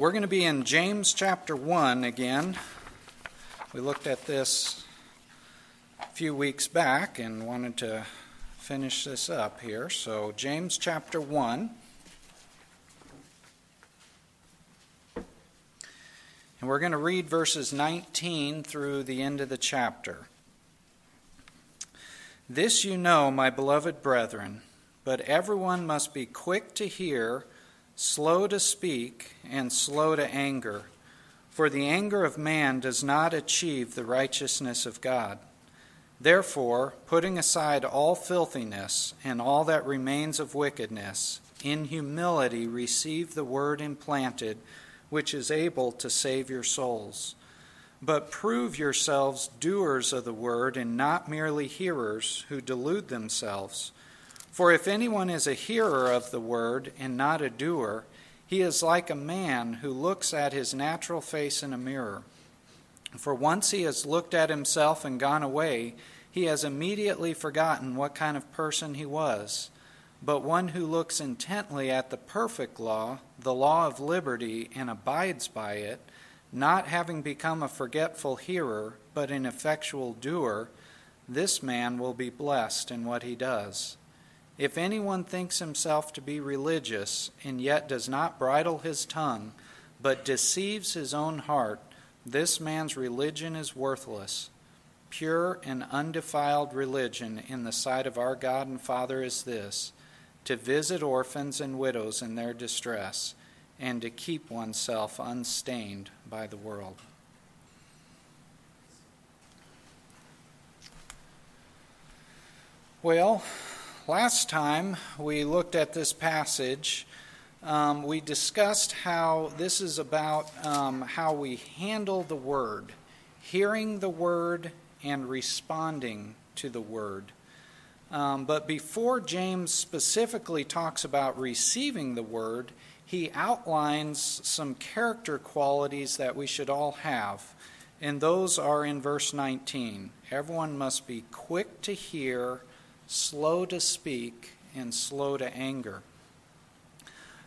We're going to be in James chapter 1 again. We looked at this a few weeks back and wanted to finish this up here. So, James chapter 1. And we're going to read verses 19 through the end of the chapter. This you know, my beloved brethren, but everyone must be quick to hear slow to speak, and slow to anger. For the anger of man does not achieve the righteousness of God. Therefore, putting aside all filthiness and all that remains of wickedness, in humility receive the word implanted, which is able to save your souls. But prove yourselves doers of the word and not merely hearers who delude themselves. For if anyone is a hearer of the word and not a doer, he is like a man who looks at his natural face in a mirror. For once he has looked at himself and gone away, he has immediately forgotten what kind of person he was. But one who looks intently at the perfect law, the law of liberty, and abides by it, not having become a forgetful hearer, but an effectual doer, this man will be blessed in what he does. If anyone thinks himself to be religious and yet does not bridle his tongue, but deceives his own heart, this man's religion is worthless. Pure and undefiled religion in the sight of our God and Father is this to visit orphans and widows in their distress, and to keep oneself unstained by the world. Well, Last time we looked at this passage, um, we discussed how this is about um, how we handle the Word, hearing the Word and responding to the Word. Um, but before James specifically talks about receiving the Word, he outlines some character qualities that we should all have. And those are in verse 19. Everyone must be quick to hear slow to speak, and slow to anger.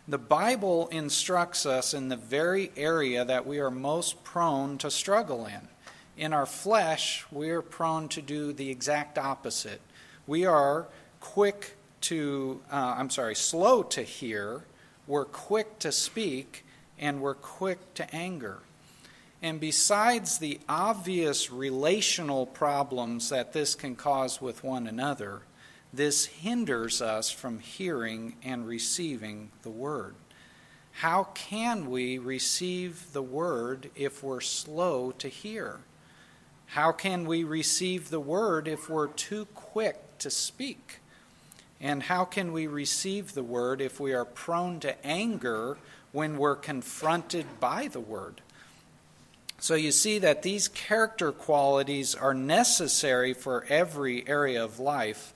The Bible instructs us in the very area that we are most prone to struggle in. In our flesh, we are prone to do the exact opposite. We are quick to, uh, I'm sorry, slow to hear, we're quick to speak, and we're quick to anger. And besides the obvious relational problems that this can cause with one another, this hinders us from hearing and receiving the Word. How can we receive the Word if we're slow to hear? How can we receive the Word if we're too quick to speak? And how can we receive the Word if we are prone to anger when we're confronted by the Word? So you see that these character qualities are necessary for every area of life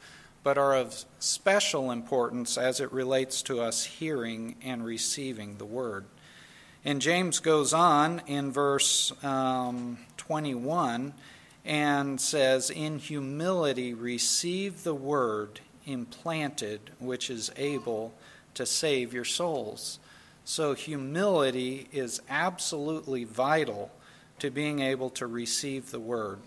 but are of special importance as it relates to us hearing and receiving the word. And James goes on in verse um, 21 and says, In humility receive the word implanted, which is able to save your souls. So, humility is absolutely vital to being able to receive the word.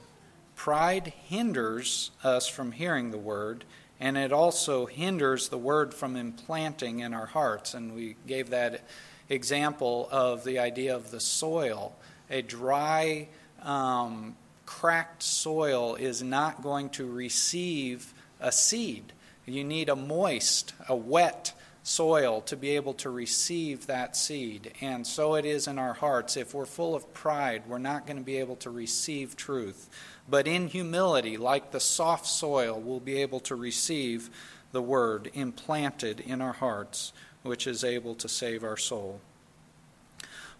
Pride hinders us from hearing the word, and it also hinders the word from implanting in our hearts. And we gave that example of the idea of the soil. A dry, um, cracked soil is not going to receive a seed. You need a moist, a wet soil to be able to receive that seed. And so it is in our hearts. If we're full of pride, we're not going to be able to receive truth but in humility, like the soft soil, we'll be able to receive the word implanted in our hearts, which is able to save our soul.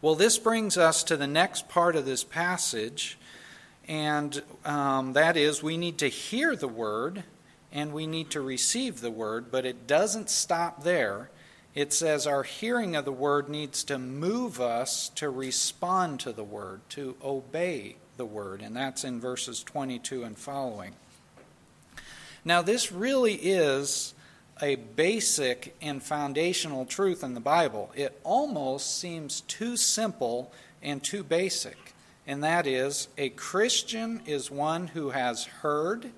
Well, this brings us to the next part of this passage, and um, that is we need to hear the word and we need to receive the word, but it doesn't stop there. It says our hearing of the word needs to move us to respond to the word, to obey the word, and that's in verses 22 and following. Now, this really is a basic and foundational truth in the Bible. It almost seems too simple and too basic, and that is a Christian is one who has heard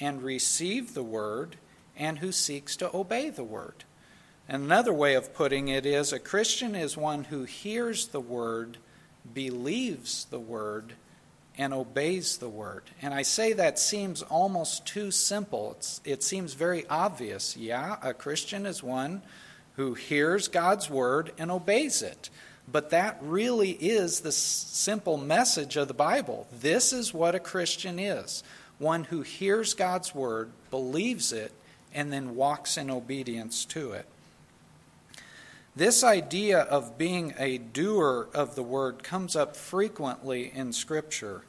and received the word and who seeks to obey the word. Another way of putting it is a Christian is one who hears the word, believes the word, and obeys the word. And I say that seems almost too simple. It's, it seems very obvious. Yeah, a Christian is one who hears God's word and obeys it. But that really is the simple message of the Bible. This is what a Christian is one who hears God's word, believes it, and then walks in obedience to it. This idea of being a doer of the word comes up frequently in Scripture.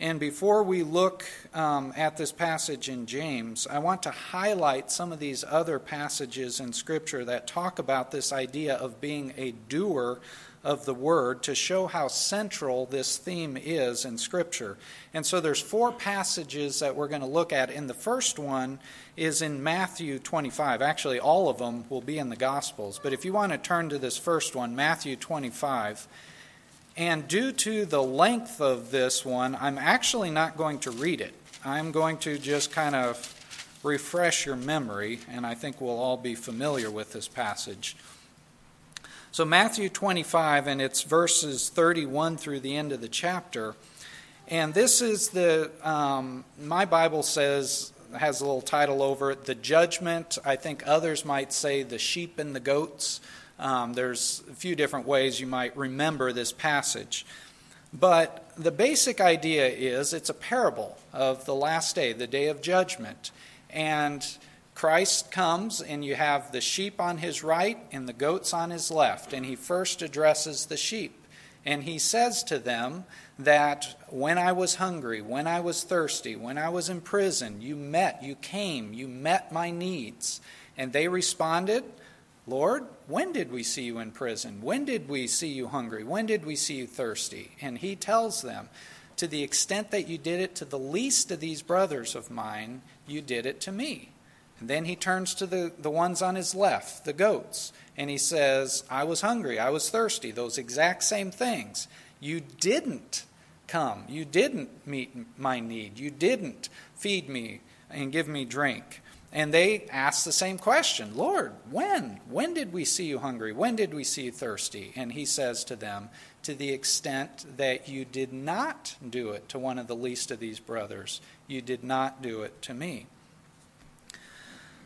And before we look um, at this passage in James, I want to highlight some of these other passages in Scripture that talk about this idea of being a doer of the word to show how central this theme is in scripture. And so there's four passages that we're going to look at and the first one is in Matthew 25. Actually all of them will be in the gospels, but if you want to turn to this first one, Matthew 25, and due to the length of this one, I'm actually not going to read it. I'm going to just kind of refresh your memory, and I think we'll all be familiar with this passage. So, Matthew 25, and it's verses 31 through the end of the chapter. And this is the, um, my Bible says, has a little title over it, The Judgment. I think others might say The Sheep and the Goats. Um, there's a few different ways you might remember this passage. But the basic idea is it's a parable of the last day, the day of judgment. And Christ comes, and you have the sheep on his right and the goats on his left. And he first addresses the sheep. And he says to them that when I was hungry, when I was thirsty, when I was in prison, you met, you came, you met my needs. And they responded, Lord, when did we see you in prison? When did we see you hungry? When did we see you thirsty? And he tells them, To the extent that you did it to the least of these brothers of mine, you did it to me. And then he turns to the, the ones on his left, the goats, and he says, I was hungry, I was thirsty, those exact same things. You didn't come, you didn't meet my need, you didn't feed me and give me drink. And they ask the same question Lord, when? When did we see you hungry? When did we see you thirsty? And he says to them, To the extent that you did not do it to one of the least of these brothers, you did not do it to me.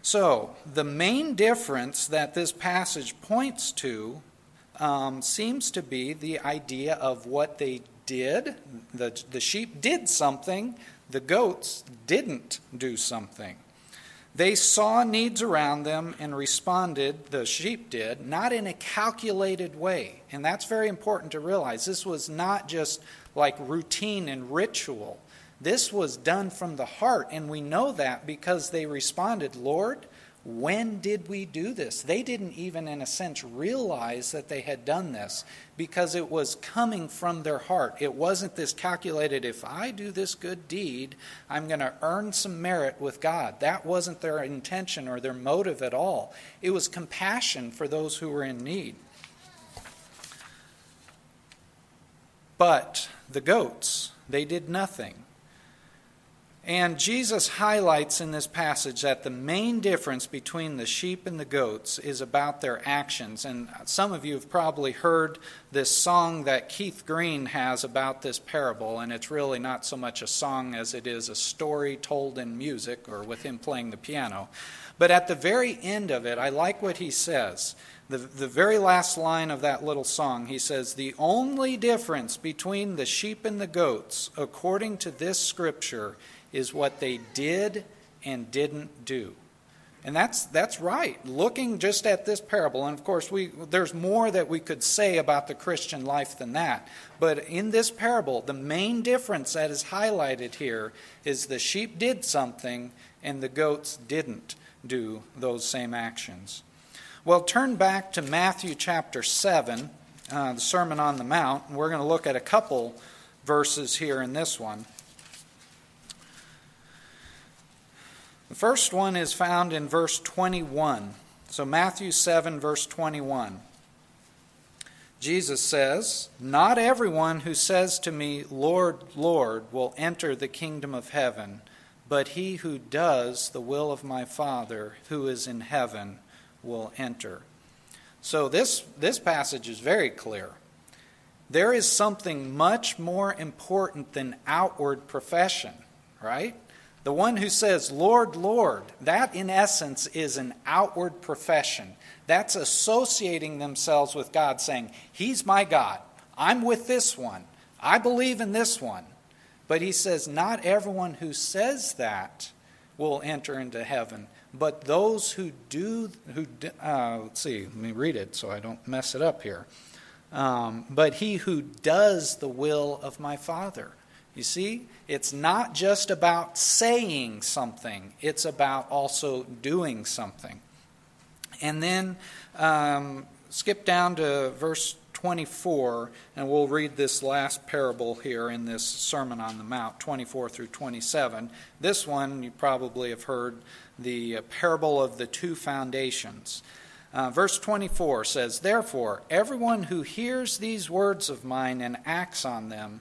So, the main difference that this passage points to um, seems to be the idea of what they did. The, the sheep did something, the goats didn't do something. They saw needs around them and responded, the sheep did, not in a calculated way. And that's very important to realize. This was not just like routine and ritual. This was done from the heart, and we know that because they responded, Lord, when did we do this? They didn't even, in a sense, realize that they had done this because it was coming from their heart. It wasn't this calculated, if I do this good deed, I'm going to earn some merit with God. That wasn't their intention or their motive at all. It was compassion for those who were in need. But the goats, they did nothing. And Jesus highlights in this passage that the main difference between the sheep and the goats is about their actions. And some of you have probably heard this song that Keith Green has about this parable, and it's really not so much a song as it is a story told in music or with him playing the piano. But at the very end of it, I like what he says. The, the very last line of that little song, he says, The only difference between the sheep and the goats, according to this scripture, is what they did and didn't do. And that's, that's right. Looking just at this parable, and of course, we, there's more that we could say about the Christian life than that. But in this parable, the main difference that is highlighted here is the sheep did something and the goats didn't do those same actions. Well, turn back to Matthew chapter 7, uh, the Sermon on the Mount, and we're going to look at a couple verses here in this one. The first one is found in verse 21. So, Matthew 7, verse 21. Jesus says, Not everyone who says to me, Lord, Lord, will enter the kingdom of heaven, but he who does the will of my Father who is in heaven will enter. So, this, this passage is very clear. There is something much more important than outward profession, right? The one who says, Lord, Lord, that in essence is an outward profession. That's associating themselves with God, saying, He's my God. I'm with this one. I believe in this one. But he says, Not everyone who says that will enter into heaven, but those who do, who, uh, let's see, let me read it so I don't mess it up here. Um, but he who does the will of my Father. You see, it's not just about saying something, it's about also doing something. And then um, skip down to verse 24, and we'll read this last parable here in this Sermon on the Mount, 24 through 27. This one you probably have heard the parable of the two foundations. Uh, verse 24 says, Therefore, everyone who hears these words of mine and acts on them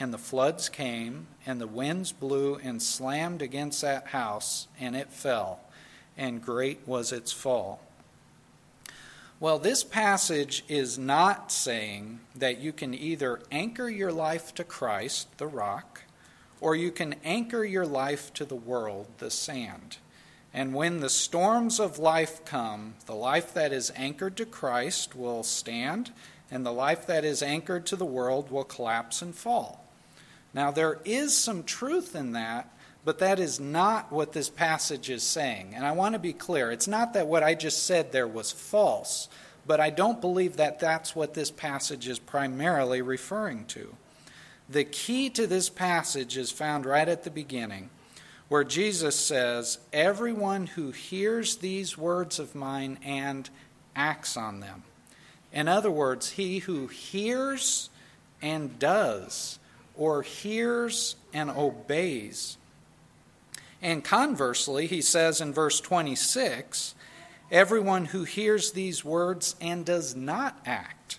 and the floods came, and the winds blew and slammed against that house, and it fell, and great was its fall. Well, this passage is not saying that you can either anchor your life to Christ, the rock, or you can anchor your life to the world, the sand. And when the storms of life come, the life that is anchored to Christ will stand, and the life that is anchored to the world will collapse and fall. Now, there is some truth in that, but that is not what this passage is saying. And I want to be clear it's not that what I just said there was false, but I don't believe that that's what this passage is primarily referring to. The key to this passage is found right at the beginning, where Jesus says, Everyone who hears these words of mine and acts on them. In other words, he who hears and does, or hears and obeys and conversely, he says in verse 26 everyone who hears these words and does not act.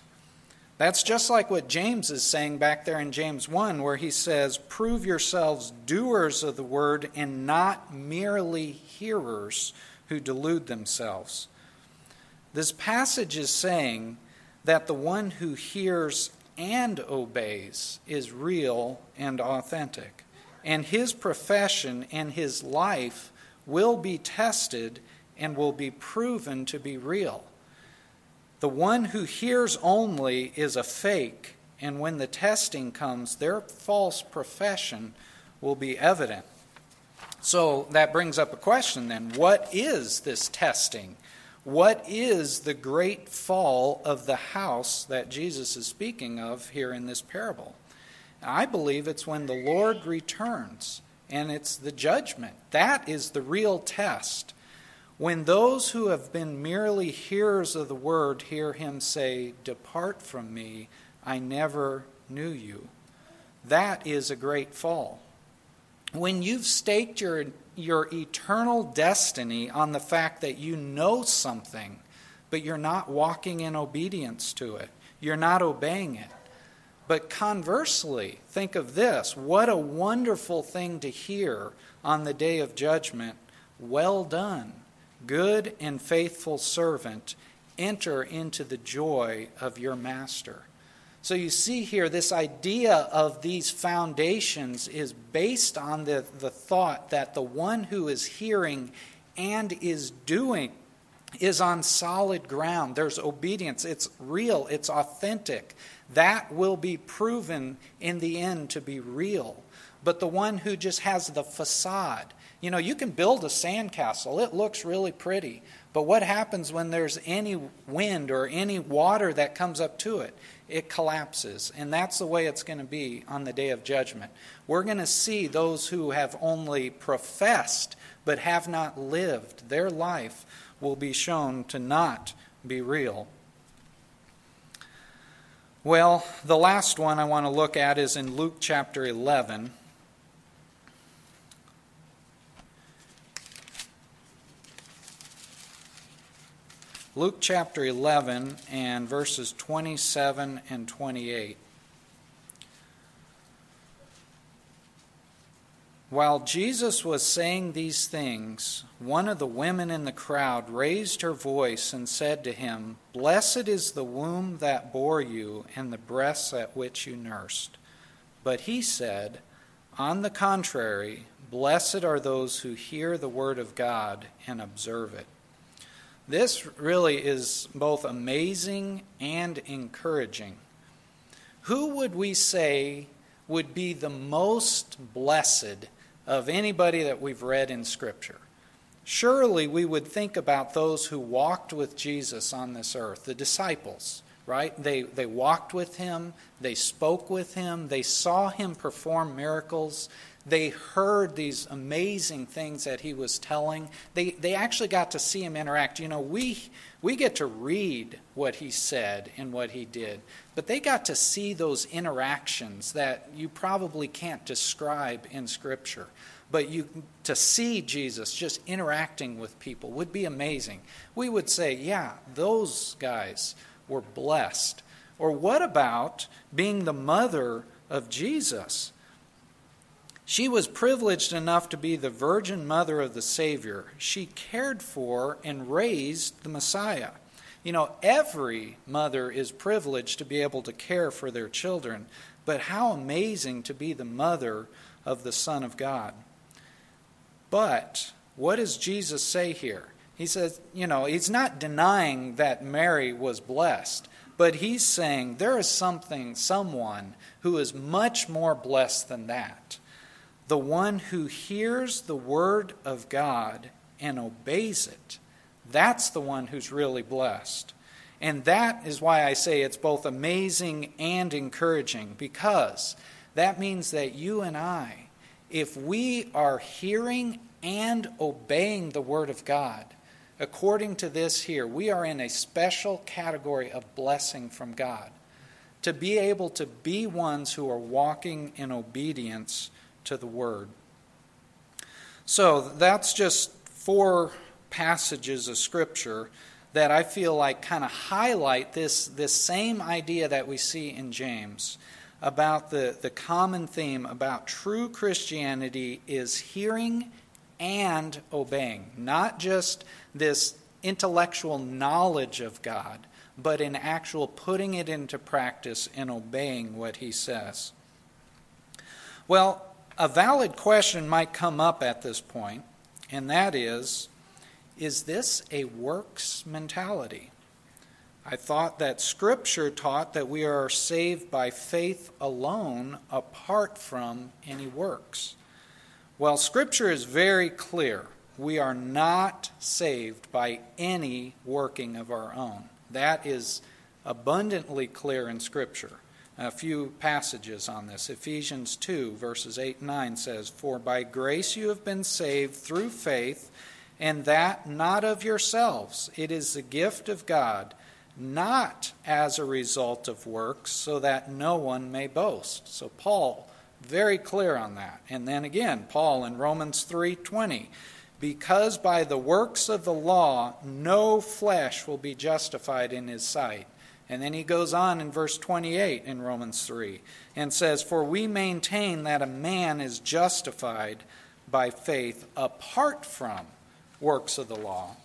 That's just like what James is saying back there in James 1, where he says, Prove yourselves doers of the word and not merely hearers who delude themselves. This passage is saying that the one who hears and obeys is real and authentic and his profession and his life will be tested and will be proven to be real. The one who hears only is a fake, and when the testing comes, their false profession will be evident. So that brings up a question then what is this testing? What is the great fall of the house that Jesus is speaking of here in this parable? I believe it's when the Lord returns and it's the judgment. That is the real test. When those who have been merely hearers of the word hear him say, Depart from me, I never knew you. That is a great fall. When you've staked your, your eternal destiny on the fact that you know something, but you're not walking in obedience to it, you're not obeying it, but conversely, think of this what a wonderful thing to hear on the day of judgment. Well done, good and faithful servant. Enter into the joy of your master. So you see here, this idea of these foundations is based on the, the thought that the one who is hearing and is doing is on solid ground. There's obedience. It's real, it's authentic. That will be proven in the end to be real. But the one who just has the facade, you know, you can build a sandcastle, it looks really pretty. But what happens when there's any wind or any water that comes up to it? It collapses. And that's the way it's going to be on the day of judgment. We're going to see those who have only professed but have not lived. Their life will be shown to not be real. Well, the last one I want to look at is in Luke chapter 11. Luke chapter 11 and verses 27 and 28. While Jesus was saying these things, one of the women in the crowd raised her voice and said to him, Blessed is the womb that bore you and the breasts at which you nursed. But he said, On the contrary, blessed are those who hear the word of God and observe it. This really is both amazing and encouraging. Who would we say would be the most blessed of anybody that we've read in Scripture? Surely we would think about those who walked with Jesus on this earth, the disciples, right? They, they walked with him, they spoke with him, they saw him perform miracles, they heard these amazing things that he was telling. They, they actually got to see him interact. You know, we, we get to read what he said and what he did, but they got to see those interactions that you probably can't describe in Scripture. But you, to see Jesus just interacting with people would be amazing. We would say, yeah, those guys were blessed. Or what about being the mother of Jesus? She was privileged enough to be the virgin mother of the Savior. She cared for and raised the Messiah. You know, every mother is privileged to be able to care for their children, but how amazing to be the mother of the Son of God. But what does Jesus say here? He says, you know, he's not denying that Mary was blessed, but he's saying there is something, someone who is much more blessed than that the one who hears the word of God and obeys it, that's the one who's really blessed. And that is why I say it's both amazing and encouraging, because that means that you and I, if we are hearing and obeying the Word of God, according to this here, we are in a special category of blessing from God. To be able to be ones who are walking in obedience to the Word. So that's just four passages of Scripture that I feel like kind of highlight this, this same idea that we see in James about the, the common theme about true Christianity is hearing and obeying, not just this intellectual knowledge of God, but in actual putting it into practice and obeying what He says. Well, a valid question might come up at this point, and that is is this a works mentality? I thought that Scripture taught that we are saved by faith alone apart from any works. Well, Scripture is very clear. We are not saved by any working of our own. That is abundantly clear in Scripture a few passages on this. Ephesians 2, verses 8 and 9 says, For by grace you have been saved through faith, and that not of yourselves. It is the gift of God, not as a result of works, so that no one may boast. So Paul very clear on that. And then again, Paul in Romans 3:20, because by the works of the law no flesh will be justified in his sight. And then he goes on in verse 28 in Romans 3 and says, For we maintain that a man is justified by faith apart from works of the law.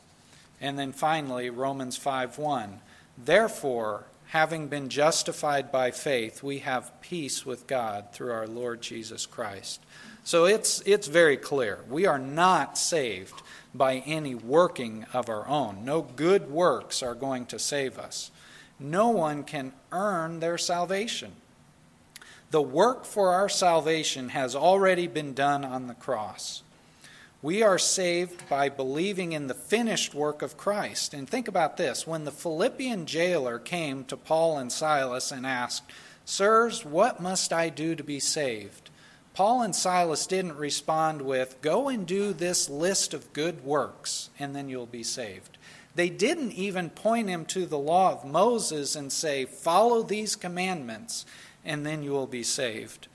And then finally, Romans 5 1. Therefore, having been justified by faith, we have peace with God through our Lord Jesus Christ. So it's, it's very clear. We are not saved by any working of our own. No good works are going to save us. No one can earn their salvation. The work for our salvation has already been done on the cross. We are saved by believing in the finished work of Christ. And think about this when the Philippian jailer came to Paul and Silas and asked, Sirs, what must I do to be saved? Paul and Silas didn't respond with, Go and do this list of good works, and then you'll be saved. They didn't even point him to the law of Moses and say, Follow these commandments, and then you will be saved.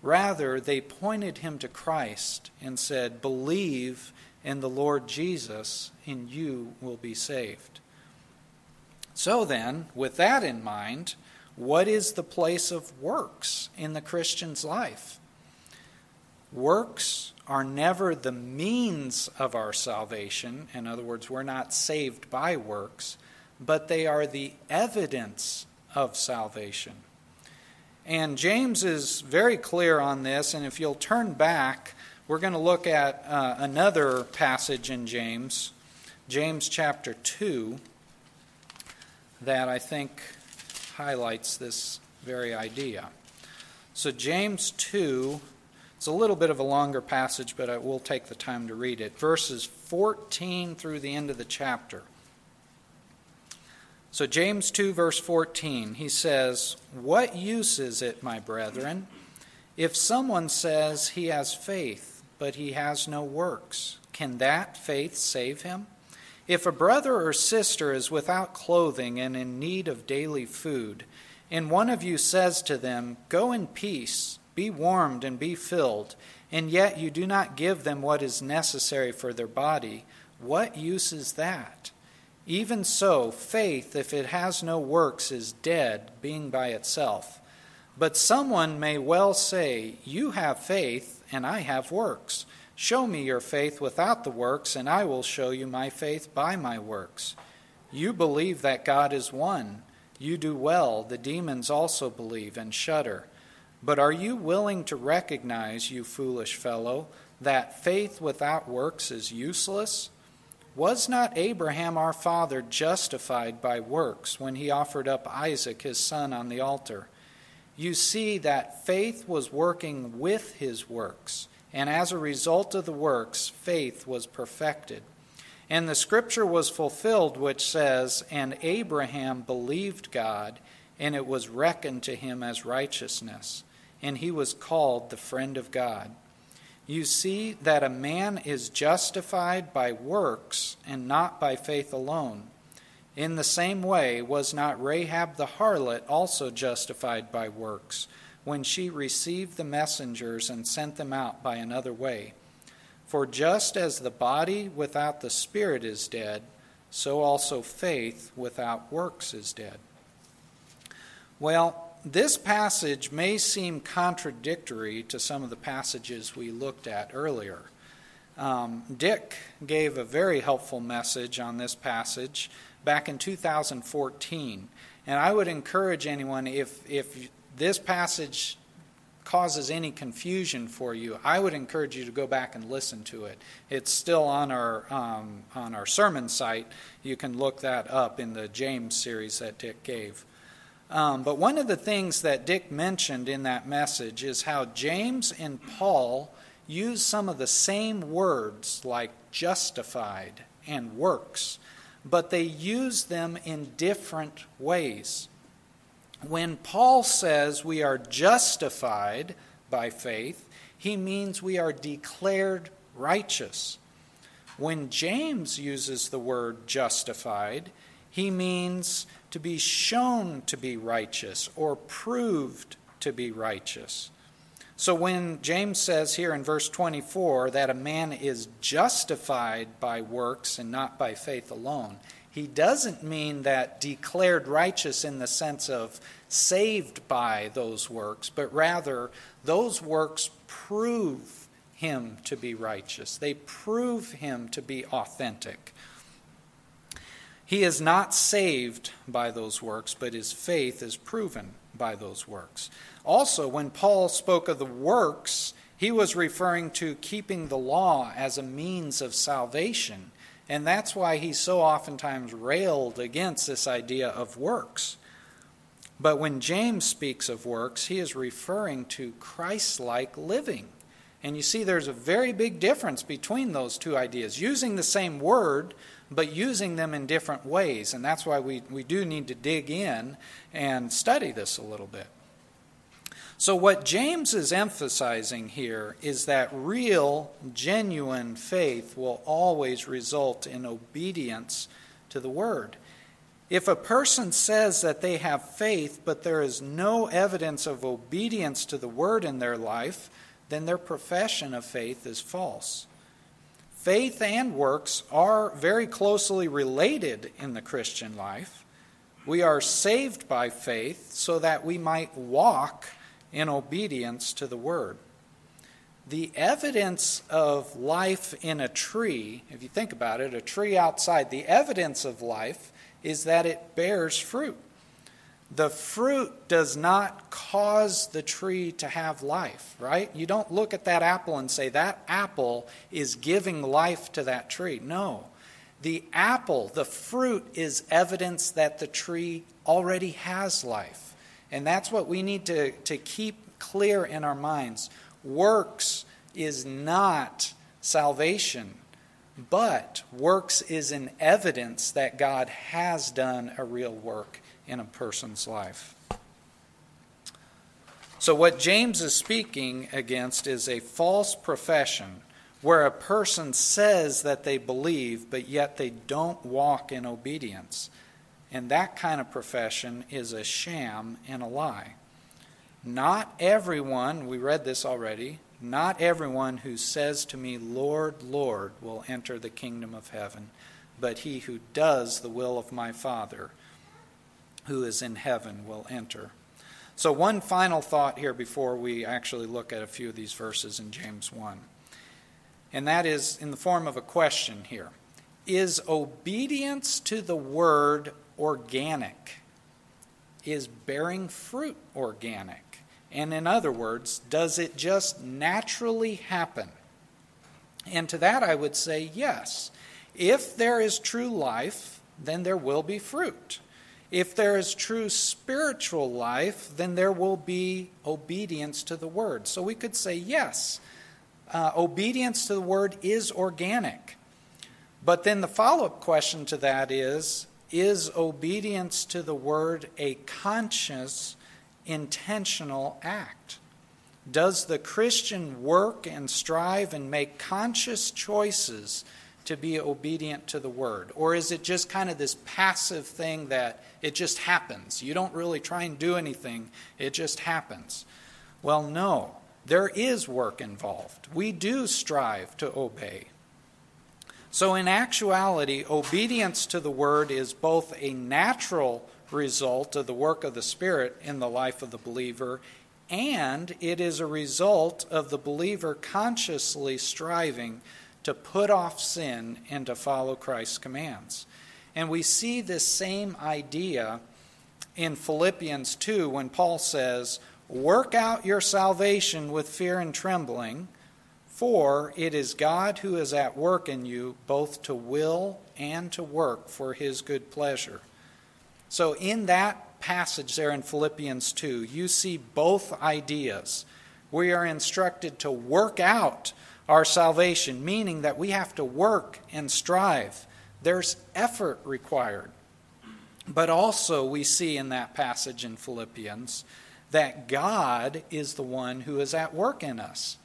Rather, they pointed him to Christ and said, Believe in the Lord Jesus, and you will be saved. So then, with that in mind, what is the place of works in the Christian's life? Works are never the means of our salvation. In other words, we're not saved by works, but they are the evidence of salvation. And James is very clear on this, and if you'll turn back, we're going to look at uh, another passage in James, James chapter 2, that I think highlights this very idea. So, James 2 it's a little bit of a longer passage, but I will take the time to read it. Verses 14 through the end of the chapter. So, James 2, verse 14, he says, What use is it, my brethren, if someone says he has faith, but he has no works? Can that faith save him? If a brother or sister is without clothing and in need of daily food, and one of you says to them, Go in peace, be warmed and be filled, and yet you do not give them what is necessary for their body, what use is that? Even so, faith, if it has no works, is dead, being by itself. But someone may well say, You have faith, and I have works. Show me your faith without the works, and I will show you my faith by my works. You believe that God is one. You do well. The demons also believe and shudder. But are you willing to recognize, you foolish fellow, that faith without works is useless? Was not Abraham our father justified by works when he offered up Isaac his son on the altar? You see that faith was working with his works, and as a result of the works, faith was perfected. And the scripture was fulfilled, which says, And Abraham believed God, and it was reckoned to him as righteousness and he was called the friend of God. You see that a man is justified by works and not by faith alone. In the same way, was not Rahab the harlot also justified by works when she received the messengers and sent them out by another way? For just as the body without the spirit is dead, so also faith without works is dead. Well, this passage may seem contradictory to some of the passages we looked at earlier. Um, Dick gave a very helpful message on this passage back in 2014. And I would encourage anyone, if, if this passage causes any confusion for you, I would encourage you to go back and listen to it. It's still on our, um, on our sermon site. You can look that up in the James series that Dick gave. Um, but one of the things that Dick mentioned in that message is how James and Paul use some of the same words like justified and works, but they use them in different ways. When Paul says we are justified by faith, he means we are declared righteous. When James uses the word justified, he means to be shown to be righteous or proved to be righteous. So when James says here in verse 24 that a man is justified by works and not by faith alone, he doesn't mean that declared righteous in the sense of saved by those works, but rather those works prove him to be righteous. They prove him to be authentic. He is not saved by those works, but his faith is proven by those works. Also, when Paul spoke of the works, he was referring to keeping the law as a means of salvation. And that's why he so oftentimes railed against this idea of works. But when James speaks of works, he is referring to Christ like living. And you see, there's a very big difference between those two ideas, using the same word, but using them in different ways. And that's why we, we do need to dig in and study this a little bit. So, what James is emphasizing here is that real, genuine faith will always result in obedience to the word. If a person says that they have faith, but there is no evidence of obedience to the word in their life, then their profession of faith is false. Faith and works are very closely related in the Christian life. We are saved by faith so that we might walk in obedience to the word. The evidence of life in a tree, if you think about it, a tree outside, the evidence of life is that it bears fruit. The fruit does not cause the tree to have life, right? You don't look at that apple and say, that apple is giving life to that tree. No. The apple, the fruit, is evidence that the tree already has life. And that's what we need to, to keep clear in our minds. Works is not salvation, but works is an evidence that God has done a real work in a person's life. So, what James is speaking against is a false profession where a person says that they believe, but yet they don't walk in obedience. And that kind of profession is a sham and a lie. Not everyone, we read this already, not everyone who says to me, Lord, Lord, will enter the kingdom of heaven, but he who does the will of my Father who is in heaven will enter. So, one final thought here before we actually look at a few of these verses in James 1. And that is in the form of a question here Is obedience to the word organic? Is bearing fruit organic? And in other words, does it just naturally happen? And to that I would say yes. If there is true life, then there will be fruit. If there is true spiritual life, then there will be obedience to the word. So we could say yes, uh, obedience to the word is organic. But then the follow up question to that is is obedience to the word a conscious, intentional act? Does the Christian work and strive and make conscious choices to be obedient to the word? Or is it just kind of this passive thing that it just happens? You don't really try and do anything, it just happens. Well, no, there is work involved. We do strive to obey. So, in actuality, obedience to the word is both a natural result of the work of the Spirit in the life of the believer, and it is a result of the believer consciously striving to put off sin and to follow Christ's commands. And we see this same idea in Philippians 2 when Paul says, Work out your salvation with fear and trembling. For it is God who is at work in you, both to will and to work for his good pleasure. So, in that passage there in Philippians 2, you see both ideas. We are instructed to work out our salvation, meaning that we have to work and strive. There's effort required. But also, we see in that passage in Philippians that God is the one who is at work in us.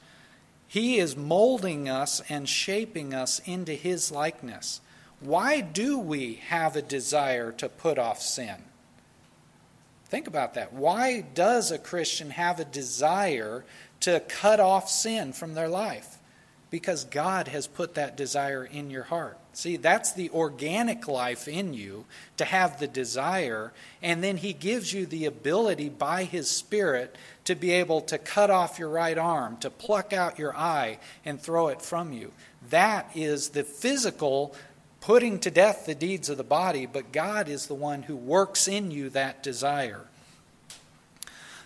He is molding us and shaping us into His likeness. Why do we have a desire to put off sin? Think about that. Why does a Christian have a desire to cut off sin from their life? Because God has put that desire in your heart. See, that's the organic life in you to have the desire, and then He gives you the ability by His Spirit to be able to cut off your right arm, to pluck out your eye and throw it from you. That is the physical putting to death the deeds of the body, but God is the one who works in you that desire.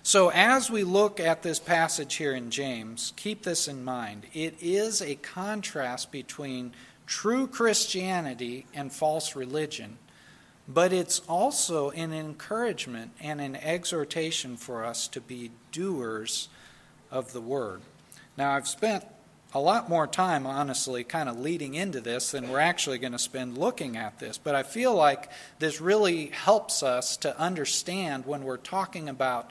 So, as we look at this passage here in James, keep this in mind. It is a contrast between true Christianity and false religion, but it's also an encouragement and an exhortation for us to be doers of the word. Now, I've spent a lot more time, honestly, kind of leading into this than we're actually going to spend looking at this. But I feel like this really helps us to understand when we're talking about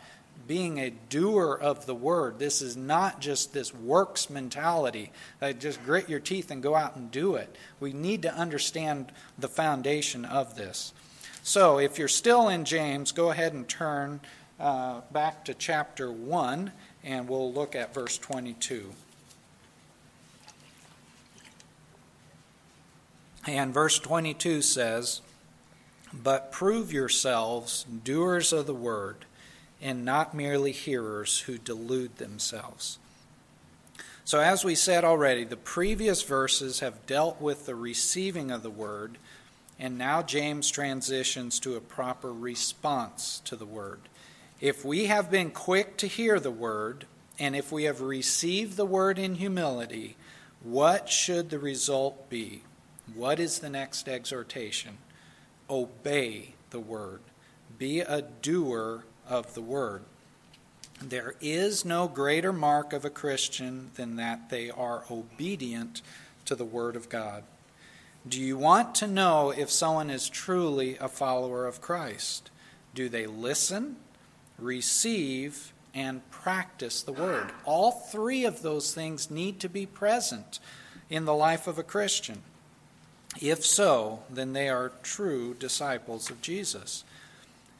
being a doer of the word. This is not just this works mentality that just grit your teeth and go out and do it. We need to understand the foundation of this. So, if you're still in James, go ahead and turn uh, back to chapter 1, and we'll look at verse 22. And verse 22 says, But prove yourselves doers of the word, and not merely hearers who delude themselves. So, as we said already, the previous verses have dealt with the receiving of the word, and now James transitions to a proper response to the word. If we have been quick to hear the word, and if we have received the word in humility, what should the result be? What is the next exhortation? Obey the word. Be a doer of the word. There is no greater mark of a Christian than that they are obedient to the word of God. Do you want to know if someone is truly a follower of Christ? Do they listen, receive, and practice the word? All three of those things need to be present in the life of a Christian. If so, then they are true disciples of Jesus.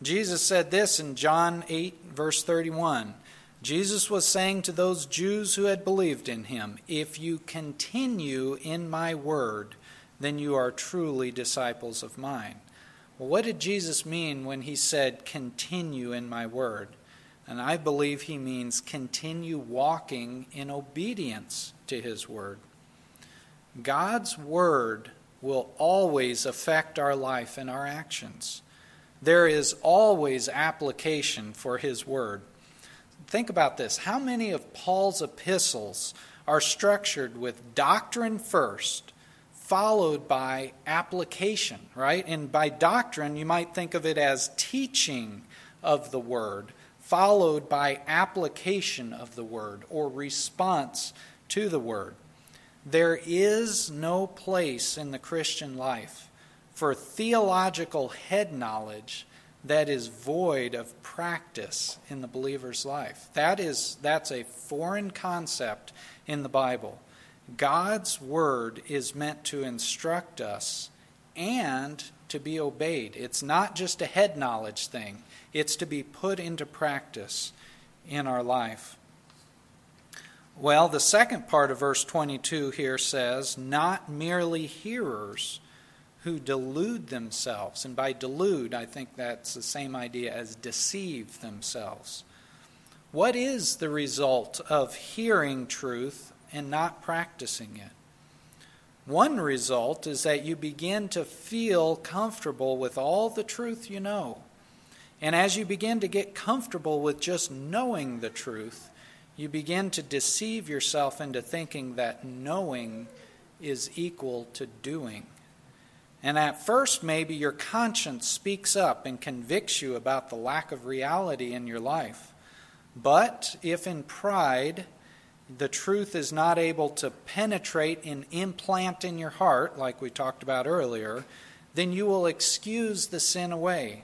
Jesus said this in John 8, verse 31. Jesus was saying to those Jews who had believed in him, If you continue in my word, then you are truly disciples of mine. Well, what did Jesus mean when he said, Continue in my word? And I believe he means continue walking in obedience to his word. God's word will always affect our life and our actions. There is always application for His Word. Think about this. How many of Paul's epistles are structured with doctrine first, followed by application, right? And by doctrine, you might think of it as teaching of the Word, followed by application of the Word or response to the Word. There is no place in the Christian life for theological head knowledge that is void of practice in the believer's life. That is that's a foreign concept in the Bible. God's word is meant to instruct us and to be obeyed. It's not just a head knowledge thing. It's to be put into practice in our life. Well, the second part of verse 22 here says, not merely hearers who delude themselves. And by delude, I think that's the same idea as deceive themselves. What is the result of hearing truth and not practicing it? One result is that you begin to feel comfortable with all the truth you know. And as you begin to get comfortable with just knowing the truth, you begin to deceive yourself into thinking that knowing is equal to doing. And at first, maybe your conscience speaks up and convicts you about the lack of reality in your life. But if in pride the truth is not able to penetrate and implant in your heart, like we talked about earlier, then you will excuse the sin away.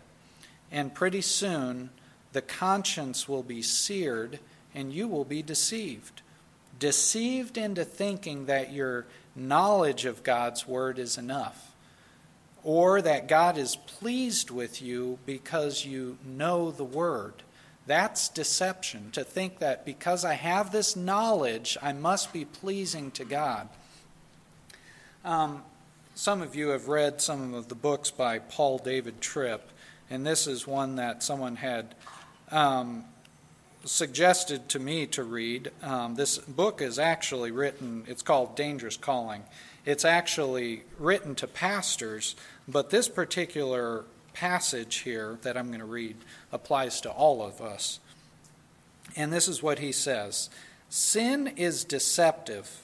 And pretty soon, the conscience will be seared and you will be deceived. Deceived into thinking that your knowledge of God's Word is enough, or that God is pleased with you because you know the Word. That's deception, to think that because I have this knowledge, I must be pleasing to God. Um, some of you have read some of the books by Paul David Tripp, and this is one that someone had um, suggested to me to read. Um, this book is actually written, it's called Dangerous Calling. It's actually written to pastors, but this particular passage here that I'm going to read applies to all of us. And this is what he says Sin is deceptive,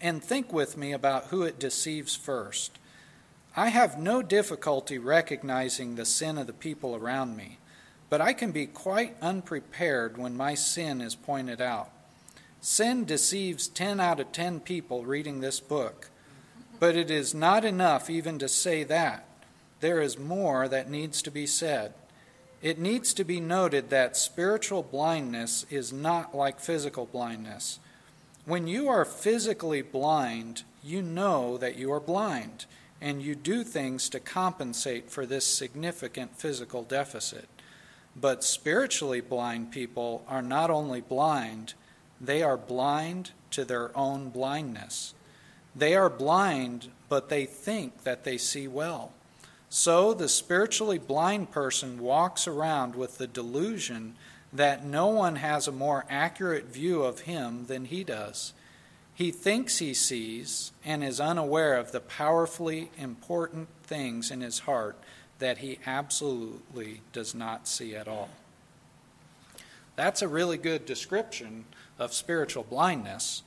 and think with me about who it deceives first. I have no difficulty recognizing the sin of the people around me, but I can be quite unprepared when my sin is pointed out. Sin deceives 10 out of 10 people reading this book, but it is not enough even to say that. There is more that needs to be said. It needs to be noted that spiritual blindness is not like physical blindness. When you are physically blind, you know that you are blind and you do things to compensate for this significant physical deficit. But spiritually blind people are not only blind, they are blind to their own blindness. They are blind, but they think that they see well. So the spiritually blind person walks around with the delusion that no one has a more accurate view of him than he does. He thinks he sees and is unaware of the powerfully important things in his heart that he absolutely does not see at all. That's a really good description of spiritual blindness,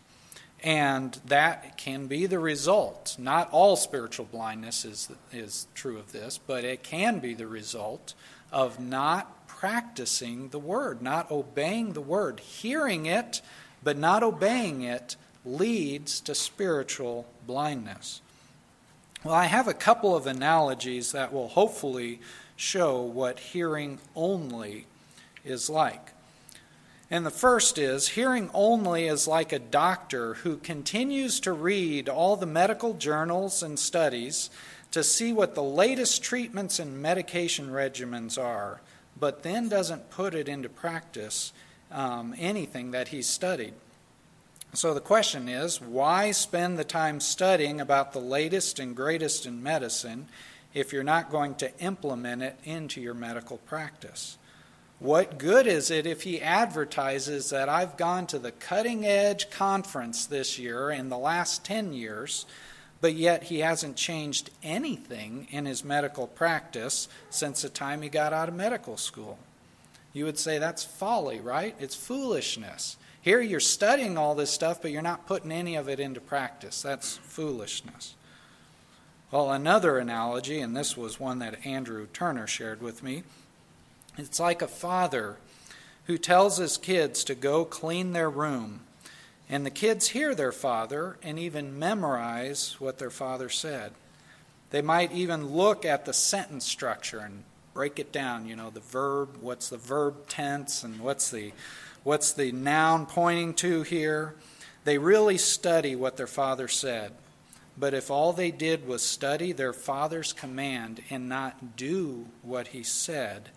and that can be the result. Not all spiritual blindness is, is true of this, but it can be the result of not practicing the word, not obeying the word, hearing it, but not obeying it leads to spiritual blindness. Well, I have a couple of analogies that will hopefully show what hearing only is like. And the first is hearing only is like a doctor who continues to read all the medical journals and studies to see what the latest treatments and medication regimens are, but then doesn't put it into practice um, anything that he's studied. So the question is why spend the time studying about the latest and greatest in medicine if you're not going to implement it into your medical practice? What good is it if he advertises that I've gone to the cutting edge conference this year in the last 10 years, but yet he hasn't changed anything in his medical practice since the time he got out of medical school? You would say that's folly, right? It's foolishness. Here you're studying all this stuff, but you're not putting any of it into practice. That's foolishness. Well, another analogy, and this was one that Andrew Turner shared with me, it's like a father who tells his kids to go clean their room. And the kids hear their father and even memorize what their father said. They might even look at the sentence structure and break it down. You know, the verb, what's the verb tense, and what's the What's the noun pointing to here? They really study what their father said. But if all they did was study their father's command and not do what he said,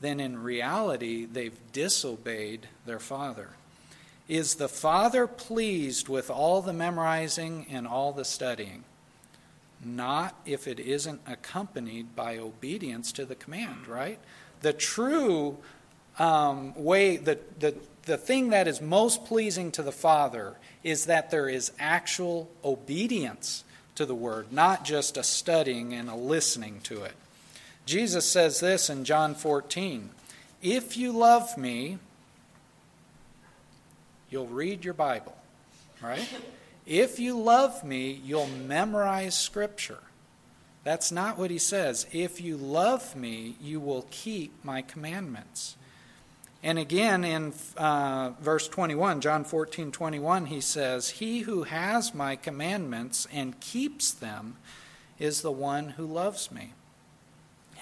then in reality they've disobeyed their father. Is the father pleased with all the memorizing and all the studying? Not if it isn't accompanied by obedience to the command, right? The true um, way, the, the, the thing that is most pleasing to the Father is that there is actual obedience to the Word, not just a studying and a listening to it. Jesus says this in John 14 If you love me, you'll read your Bible, right? If you love me, you'll memorize Scripture. That's not what he says. If you love me, you will keep my commandments. And again in uh, verse 21, John 14, 21, he says, He who has my commandments and keeps them is the one who loves me.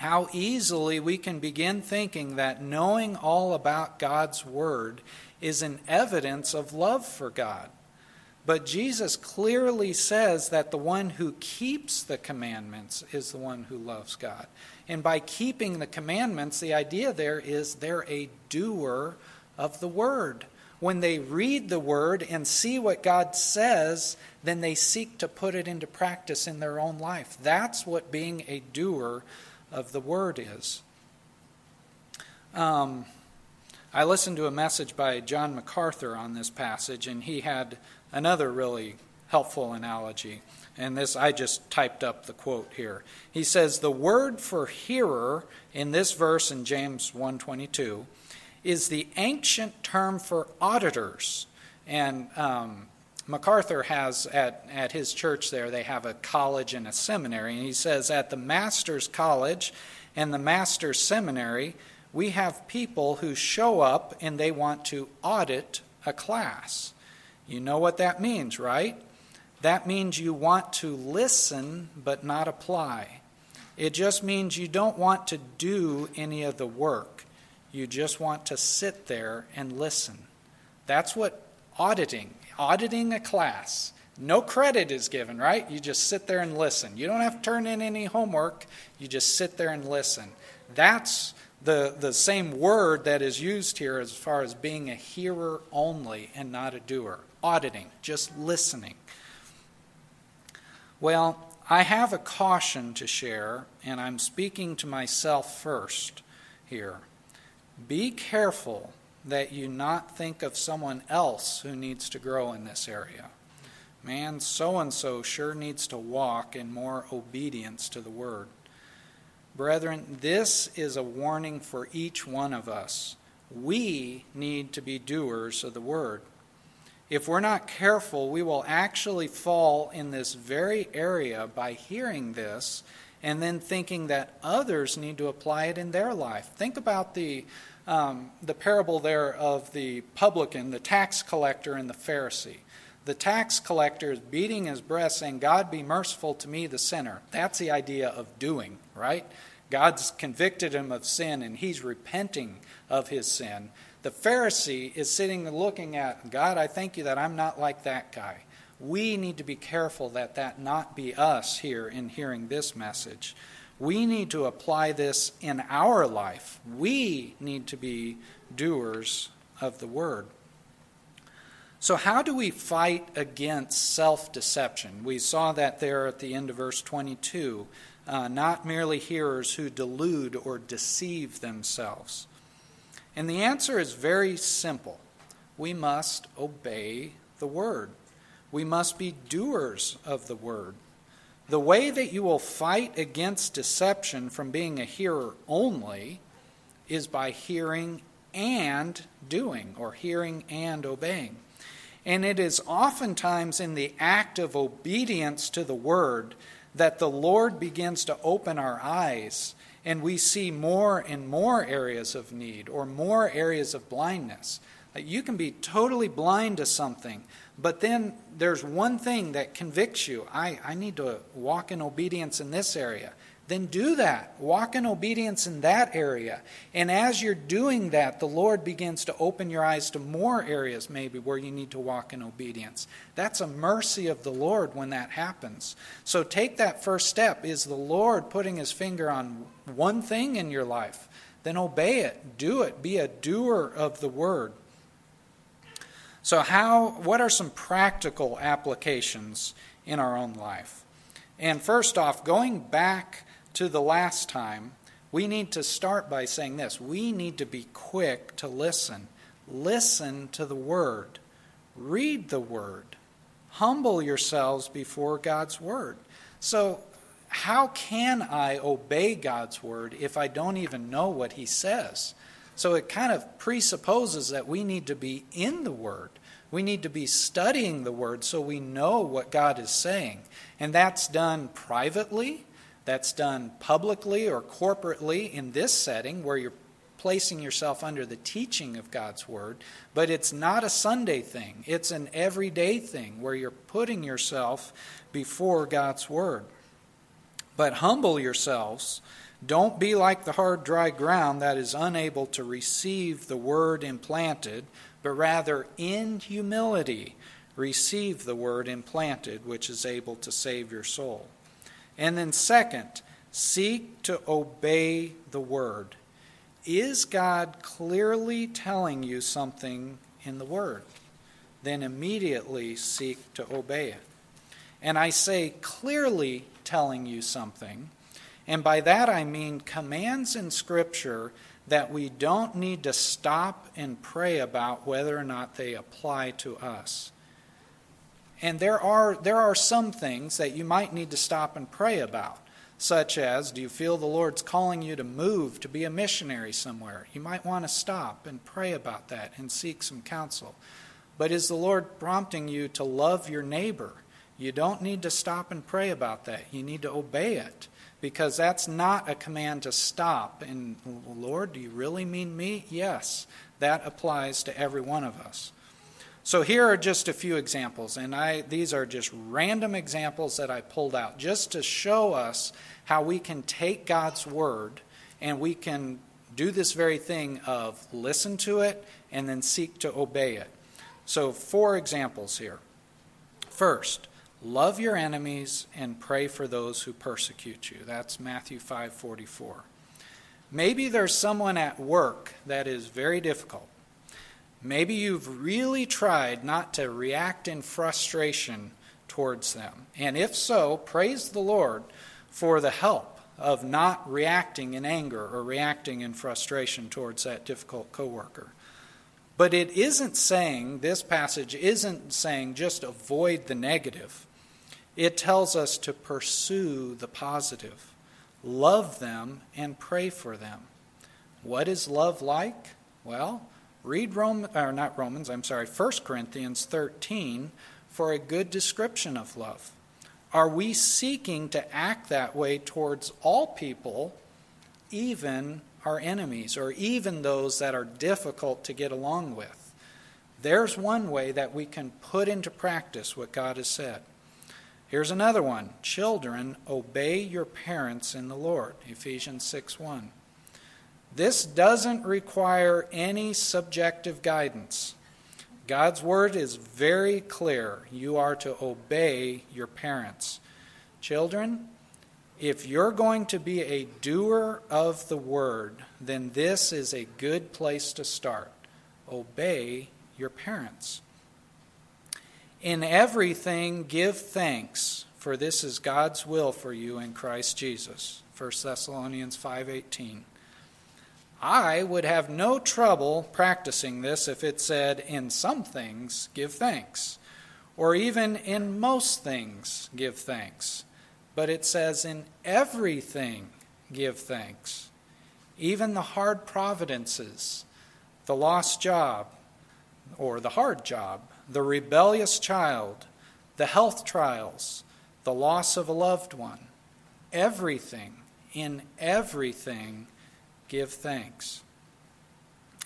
How easily we can begin thinking that knowing all about God's Word is an evidence of love for God. But Jesus clearly says that the one who keeps the commandments is the one who loves God. And by keeping the commandments, the idea there is they're a doer of the word. When they read the word and see what God says, then they seek to put it into practice in their own life. That's what being a doer of the word is. Um, I listened to a message by John MacArthur on this passage, and he had another really helpful analogy. And this, I just typed up the quote here. He says, The word for hearer in this verse in James 1.22 is the ancient term for auditors. And um, MacArthur has at, at his church there, they have a college and a seminary. And he says, At the Master's College and the Master's Seminary, we have people who show up and they want to audit a class. You know what that means, right? That means you want to listen but not apply. It just means you don't want to do any of the work. You just want to sit there and listen. That's what auditing, auditing a class. No credit is given, right? You just sit there and listen. You don't have to turn in any homework. You just sit there and listen. That's the, the same word that is used here as far as being a hearer only and not a doer. Auditing, just listening. Well, I have a caution to share, and I'm speaking to myself first here. Be careful that you not think of someone else who needs to grow in this area. Man, so and so sure needs to walk in more obedience to the word. Brethren, this is a warning for each one of us. We need to be doers of the word if we're not careful, we will actually fall in this very area by hearing this and then thinking that others need to apply it in their life. Think about the, um, the parable there of the publican, the tax collector, and the Pharisee. The tax collector is beating his breast, saying, God be merciful to me, the sinner. That's the idea of doing, right? God's convicted him of sin and he's repenting of his sin. The Pharisee is sitting looking at, God, I thank you that I'm not like that guy. We need to be careful that that not be us here in hearing this message. We need to apply this in our life. We need to be doers of the word. So, how do we fight against self deception? We saw that there at the end of verse 22. Uh, not merely hearers who delude or deceive themselves. And the answer is very simple we must obey the word, we must be doers of the word. The way that you will fight against deception from being a hearer only is by hearing and doing, or hearing and obeying. And it is oftentimes in the act of obedience to the word that the Lord begins to open our eyes and we see more and more areas of need or more areas of blindness. You can be totally blind to something, but then there's one thing that convicts you. I, I need to walk in obedience in this area then do that. Walk in obedience in that area. And as you're doing that, the Lord begins to open your eyes to more areas, maybe, where you need to walk in obedience. That's a mercy of the Lord when that happens. So take that first step. Is the Lord putting his finger on one thing in your life? Then obey it. Do it. Be a doer of the word. So, how, what are some practical applications in our own life? And first off, going back to the last time, we need to start by saying this we need to be quick to listen. Listen to the Word, read the Word, humble yourselves before God's Word. So, how can I obey God's Word if I don't even know what He says? So, it kind of presupposes that we need to be in the Word. We need to be studying the Word so we know what God is saying. And that's done privately that's done publicly or corporately in this setting where you're placing yourself under the teaching of God's Word, but it's not a Sunday thing. It's an everyday thing where you're putting yourself before God's Word. But humble yourselves. Don't be like the hard, dry ground that is unable to receive the Word implanted, but rather in humility receive the Word implanted, which is able to save your soul. And then, second, seek to obey the word. Is God clearly telling you something in the word? Then immediately seek to obey it. And I say clearly telling you something, and by that I mean commands in Scripture that we don't need to stop and pray about whether or not they apply to us. And there are, there are some things that you might need to stop and pray about, such as do you feel the Lord's calling you to move to be a missionary somewhere? You might want to stop and pray about that and seek some counsel. But is the Lord prompting you to love your neighbor? You don't need to stop and pray about that. You need to obey it because that's not a command to stop. And, Lord, do you really mean me? Yes, that applies to every one of us. So here are just a few examples, and I, these are just random examples that I pulled out just to show us how we can take God's word and we can do this very thing of listen to it and then seek to obey it. So, four examples here. First, love your enemies and pray for those who persecute you. That's Matthew 5:44. Maybe there's someone at work that is very difficult Maybe you've really tried not to react in frustration towards them. And if so, praise the Lord for the help of not reacting in anger or reacting in frustration towards that difficult coworker. But it isn't saying, this passage isn't saying just avoid the negative. It tells us to pursue the positive, love them, and pray for them. What is love like? Well, Read Rome, or not Romans, I'm sorry, 1 Corinthians 13 for a good description of love. Are we seeking to act that way towards all people, even our enemies, or even those that are difficult to get along with? There's one way that we can put into practice what God has said. Here's another one Children, obey your parents in the Lord. Ephesians 6 1. This doesn't require any subjective guidance. God's word is very clear. You are to obey your parents. Children, if you're going to be a doer of the word, then this is a good place to start. Obey your parents. In everything, give thanks, for this is God's will for you in Christ Jesus. 1 Thessalonians 5:18. I would have no trouble practicing this if it said, in some things, give thanks, or even in most things, give thanks. But it says, in everything, give thanks. Even the hard providences, the lost job, or the hard job, the rebellious child, the health trials, the loss of a loved one, everything, in everything, give thanks.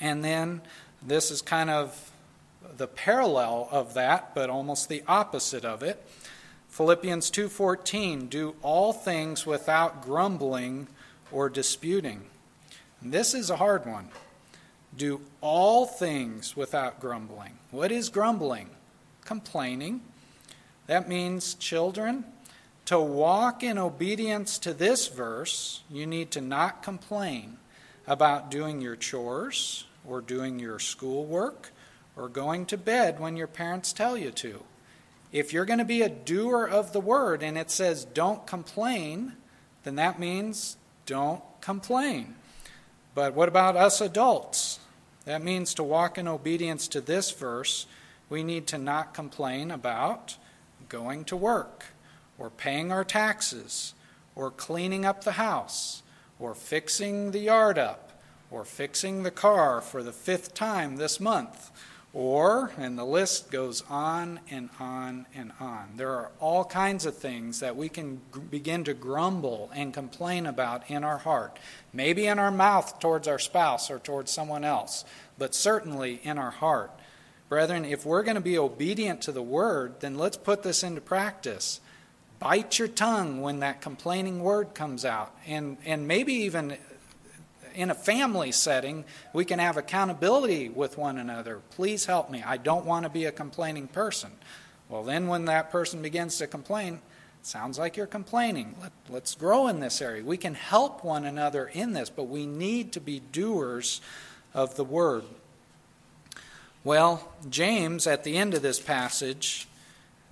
And then this is kind of the parallel of that, but almost the opposite of it. Philippians 2:14 do all things without grumbling or disputing. And this is a hard one. Do all things without grumbling. What is grumbling? Complaining. That means children to walk in obedience to this verse, you need to not complain about doing your chores or doing your schoolwork or going to bed when your parents tell you to. If you're going to be a doer of the word and it says don't complain, then that means don't complain. But what about us adults? That means to walk in obedience to this verse, we need to not complain about going to work or paying our taxes or cleaning up the house or fixing the yard up, or fixing the car for the fifth time this month, or, and the list goes on and on and on. There are all kinds of things that we can g- begin to grumble and complain about in our heart. Maybe in our mouth towards our spouse or towards someone else, but certainly in our heart. Brethren, if we're going to be obedient to the word, then let's put this into practice. Bite your tongue when that complaining word comes out. And, and maybe even in a family setting, we can have accountability with one another. Please help me. I don't want to be a complaining person. Well, then when that person begins to complain, sounds like you're complaining. Let, us grow in this area. We can help one another in this, but we need to be doers of the word. Well, James, at the end of this passage,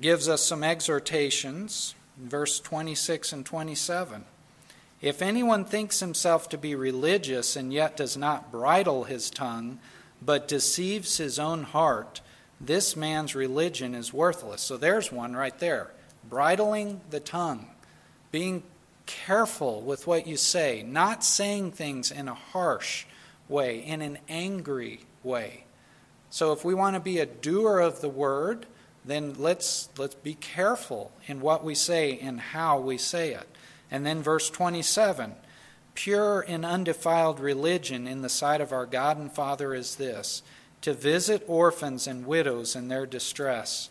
gives us some exhortations, verse 26 and 27. If anyone thinks himself to be religious and yet does not bridle his tongue, but deceives his own heart, this man's religion is worthless. So there's one right there. Bridling the tongue, being careful with what you say, not saying things in a harsh way, in an angry way. So if we want to be a doer of the word, then let's let's be careful in what we say and how we say it. And then verse 27 Pure and undefiled religion in the sight of our God and Father is this to visit orphans and widows in their distress,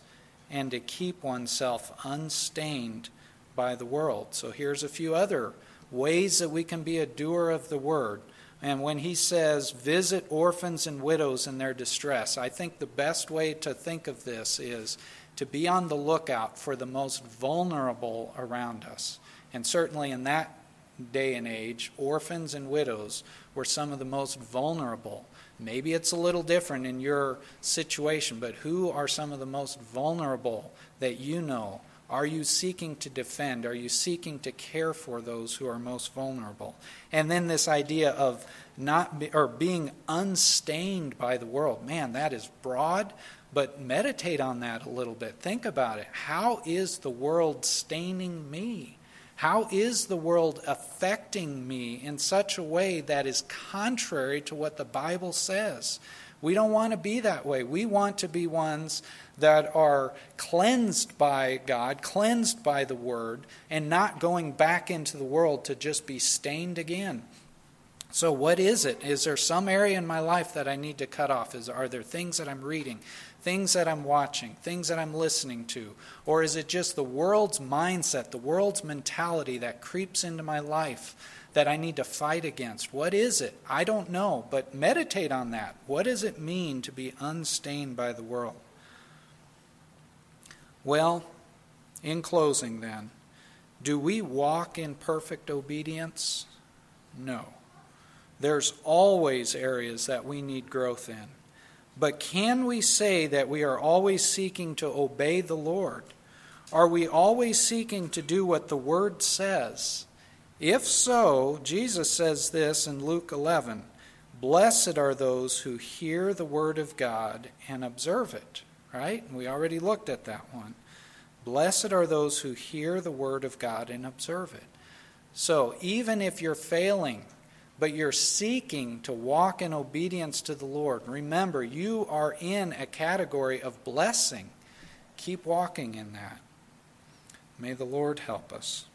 and to keep oneself unstained by the world. So here's a few other ways that we can be a doer of the word. And when he says, visit orphans and widows in their distress, I think the best way to think of this is to be on the lookout for the most vulnerable around us. And certainly in that day and age, orphans and widows were some of the most vulnerable. Maybe it's a little different in your situation, but who are some of the most vulnerable that you know? Are you seeking to defend? Are you seeking to care for those who are most vulnerable? And then this idea of not be, or being unstained by the world. Man, that is broad, but meditate on that a little bit. Think about it. How is the world staining me? How is the world affecting me in such a way that is contrary to what the Bible says? We don't want to be that way. We want to be ones that are cleansed by God, cleansed by the Word, and not going back into the world to just be stained again. So, what is it? Is there some area in my life that I need to cut off? Is, are there things that I'm reading, things that I'm watching, things that I'm listening to? Or is it just the world's mindset, the world's mentality that creeps into my life that I need to fight against? What is it? I don't know, but meditate on that. What does it mean to be unstained by the world? Well, in closing, then, do we walk in perfect obedience? No. There's always areas that we need growth in. But can we say that we are always seeking to obey the Lord? Are we always seeking to do what the Word says? If so, Jesus says this in Luke 11 Blessed are those who hear the Word of God and observe it. Right? We already looked at that one. Blessed are those who hear the Word of God and observe it. So even if you're failing but you're seeking to walk in obedience to the Lord, remember, you are in a category of blessing. Keep walking in that. May the Lord help us.